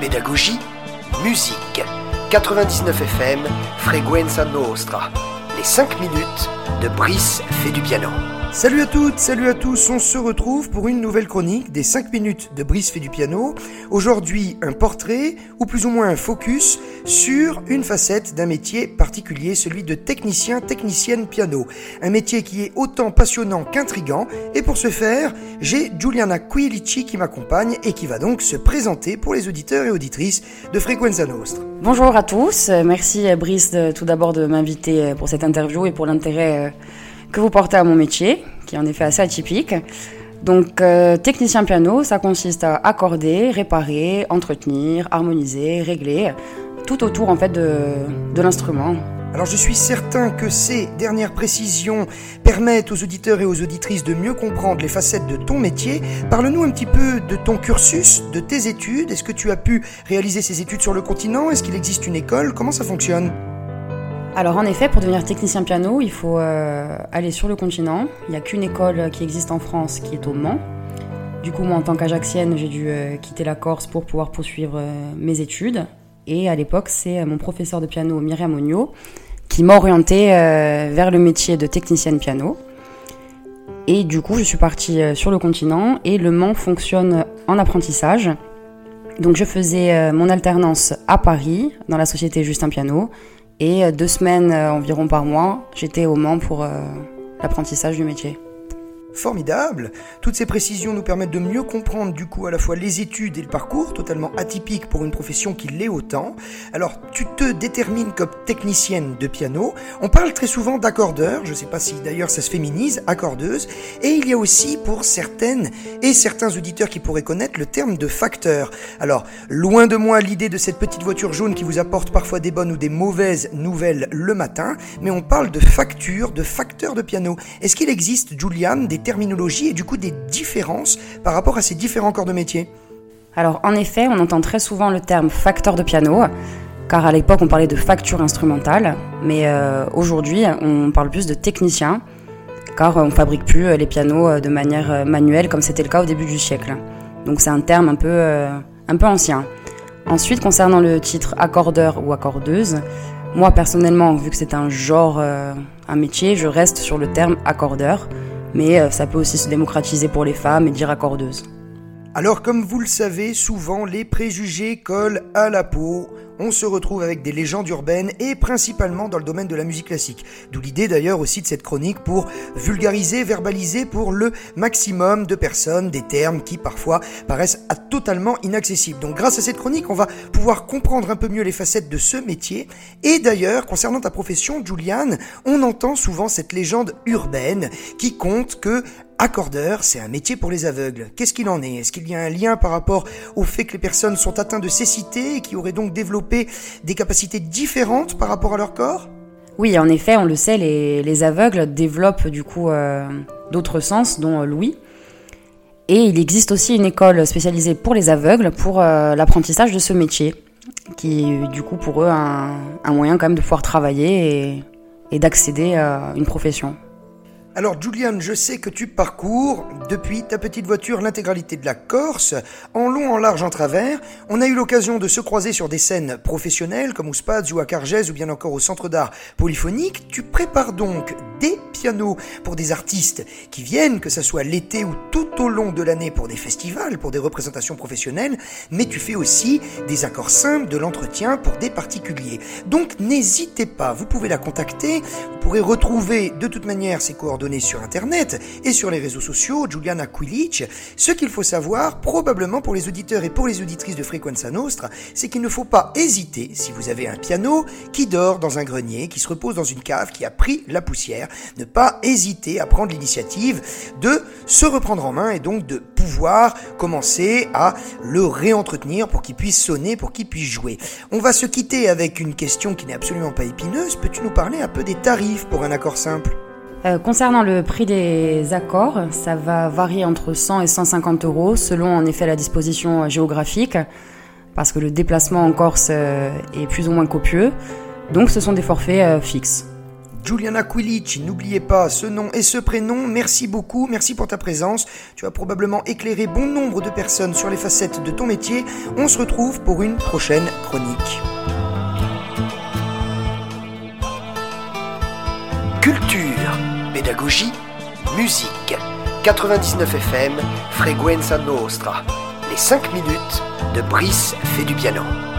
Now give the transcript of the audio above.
Pédagogie, musique. 99 FM, Frequenza Nostra. Les 5 minutes de Brice fait du piano. Salut à toutes, salut à tous, on se retrouve pour une nouvelle chronique des 5 minutes de Brice fait du piano. Aujourd'hui, un portrait, ou plus ou moins un focus, sur une facette d'un métier particulier, celui de technicien, technicienne piano. Un métier qui est autant passionnant qu'intrigant, et pour ce faire, j'ai Giuliana Quilici qui m'accompagne et qui va donc se présenter pour les auditeurs et auditrices de Frequenza Nostra. Bonjour à tous, merci Brice tout d'abord de m'inviter pour cette interview et pour l'intérêt que vous portez à mon métier, qui est en effet assez atypique. Donc, euh, technicien piano, ça consiste à accorder, réparer, entretenir, harmoniser, régler, tout autour en fait de, de l'instrument. Alors je suis certain que ces dernières précisions permettent aux auditeurs et aux auditrices de mieux comprendre les facettes de ton métier. Parle-nous un petit peu de ton cursus, de tes études. Est-ce que tu as pu réaliser ces études sur le continent? Est-ce qu'il existe une école? Comment ça fonctionne? Alors en effet, pour devenir technicien piano, il faut euh, aller sur le continent. Il n'y a qu'une école qui existe en France qui est au Mans. Du coup, moi en tant qu'ajaxienne, j'ai dû euh, quitter la Corse pour pouvoir poursuivre euh, mes études. Et à l'époque, c'est mon professeur de piano, Myriam Ognot, qui m'a orienté vers le métier de technicienne piano. Et du coup, je suis partie sur le continent et le Mans fonctionne en apprentissage. Donc je faisais mon alternance à Paris, dans la société Justin Piano, et euh, deux semaines euh, environ par mois, j'étais au Mans pour euh, l'apprentissage du métier. Formidable Toutes ces précisions nous permettent de mieux comprendre du coup à la fois les études et le parcours, totalement atypique pour une profession qui l'est autant. Alors tu te détermines comme technicienne de piano. On parle très souvent d'accordeur, je ne sais pas si d'ailleurs ça se féminise, accordeuse. Et il y a aussi pour certaines et certains auditeurs qui pourraient connaître le terme de facteur. Alors loin de moi l'idée de cette petite voiture jaune qui vous apporte parfois des bonnes ou des mauvaises nouvelles le matin, mais on parle de facture, de facteur de piano. Est-ce qu'il existe, Julian, des terminologie et du coup des différences par rapport à ces différents corps de métier Alors en effet, on entend très souvent le terme facteur de piano, car à l'époque on parlait de facture instrumentale, mais euh, aujourd'hui on parle plus de technicien, car on fabrique plus les pianos euh, de manière euh, manuelle comme c'était le cas au début du siècle. Donc c'est un terme un peu, un peu ancien. Ensuite, concernant le titre accordeur ou accordeuse, moi personnellement, vu que c'est un genre, un métier, je reste sur le terme accordeur mais euh, ça peut aussi se démocratiser pour les femmes et dire accordeuse. Alors comme vous le savez, souvent les préjugés collent à la peau. On se retrouve avec des légendes urbaines et principalement dans le domaine de la musique classique. D'où l'idée d'ailleurs aussi de cette chronique pour vulgariser, verbaliser pour le maximum de personnes des termes qui parfois paraissent totalement inaccessibles. Donc grâce à cette chronique, on va pouvoir comprendre un peu mieux les facettes de ce métier. Et d'ailleurs, concernant ta profession, Juliane, on entend souvent cette légende urbaine qui compte que Accordeur, c'est un métier pour les aveugles. Qu'est-ce qu'il en est? Est-ce qu'il y a un lien par rapport au fait que les personnes sont atteintes de cécité et qui auraient donc développé des capacités différentes par rapport à leur corps? Oui, en effet, on le sait, les, aveugles développent du coup euh, d'autres sens, dont euh, l'ouïe. Et il existe aussi une école spécialisée pour les aveugles pour euh, l'apprentissage de ce métier, qui est du coup pour eux un, moyen quand même de pouvoir travailler et d'accéder à une profession. Alors Julian, je sais que tu parcours depuis ta petite voiture l'intégralité de la Corse, en long, en large, en travers. On a eu l'occasion de se croiser sur des scènes professionnelles comme au Spaz ou à Cargès ou bien encore au Centre d'art polyphonique. Tu prépares donc des pianos pour des artistes qui viennent, que ce soit l'été ou tout au long de l'année pour des festivals, pour des représentations professionnelles, mais tu fais aussi des accords simples, de l'entretien pour des particuliers. Donc n'hésitez pas, vous pouvez la contacter, vous pourrez retrouver de toute manière ses coordonnées sur Internet et sur les réseaux sociaux, Juliana Quilic. Ce qu'il faut savoir, probablement pour les auditeurs et pour les auditrices de Frequenza Nostra, c'est qu'il ne faut pas hésiter, si vous avez un piano qui dort dans un grenier, qui se repose dans une cave, qui a pris la poussière, ne pas hésiter à prendre l'initiative de se reprendre en main et donc de pouvoir commencer à le réentretenir pour qu'il puisse sonner, pour qu'il puisse jouer. On va se quitter avec une question qui n'est absolument pas épineuse. Peux-tu nous parler un peu des tarifs pour un accord simple? Euh, concernant le prix des accords, ça va varier entre 100 et 150 euros selon en effet la disposition géographique, parce que le déplacement en Corse euh, est plus ou moins copieux, donc ce sont des forfaits euh, fixes. Juliana Quilic, n'oubliez pas ce nom et ce prénom. Merci beaucoup, merci pour ta présence. Tu as probablement éclairé bon nombre de personnes sur les facettes de ton métier. On se retrouve pour une prochaine chronique. pédagogie, musique. 99 FM, Freguenza Nostra. Les 5 minutes de Brice fait du.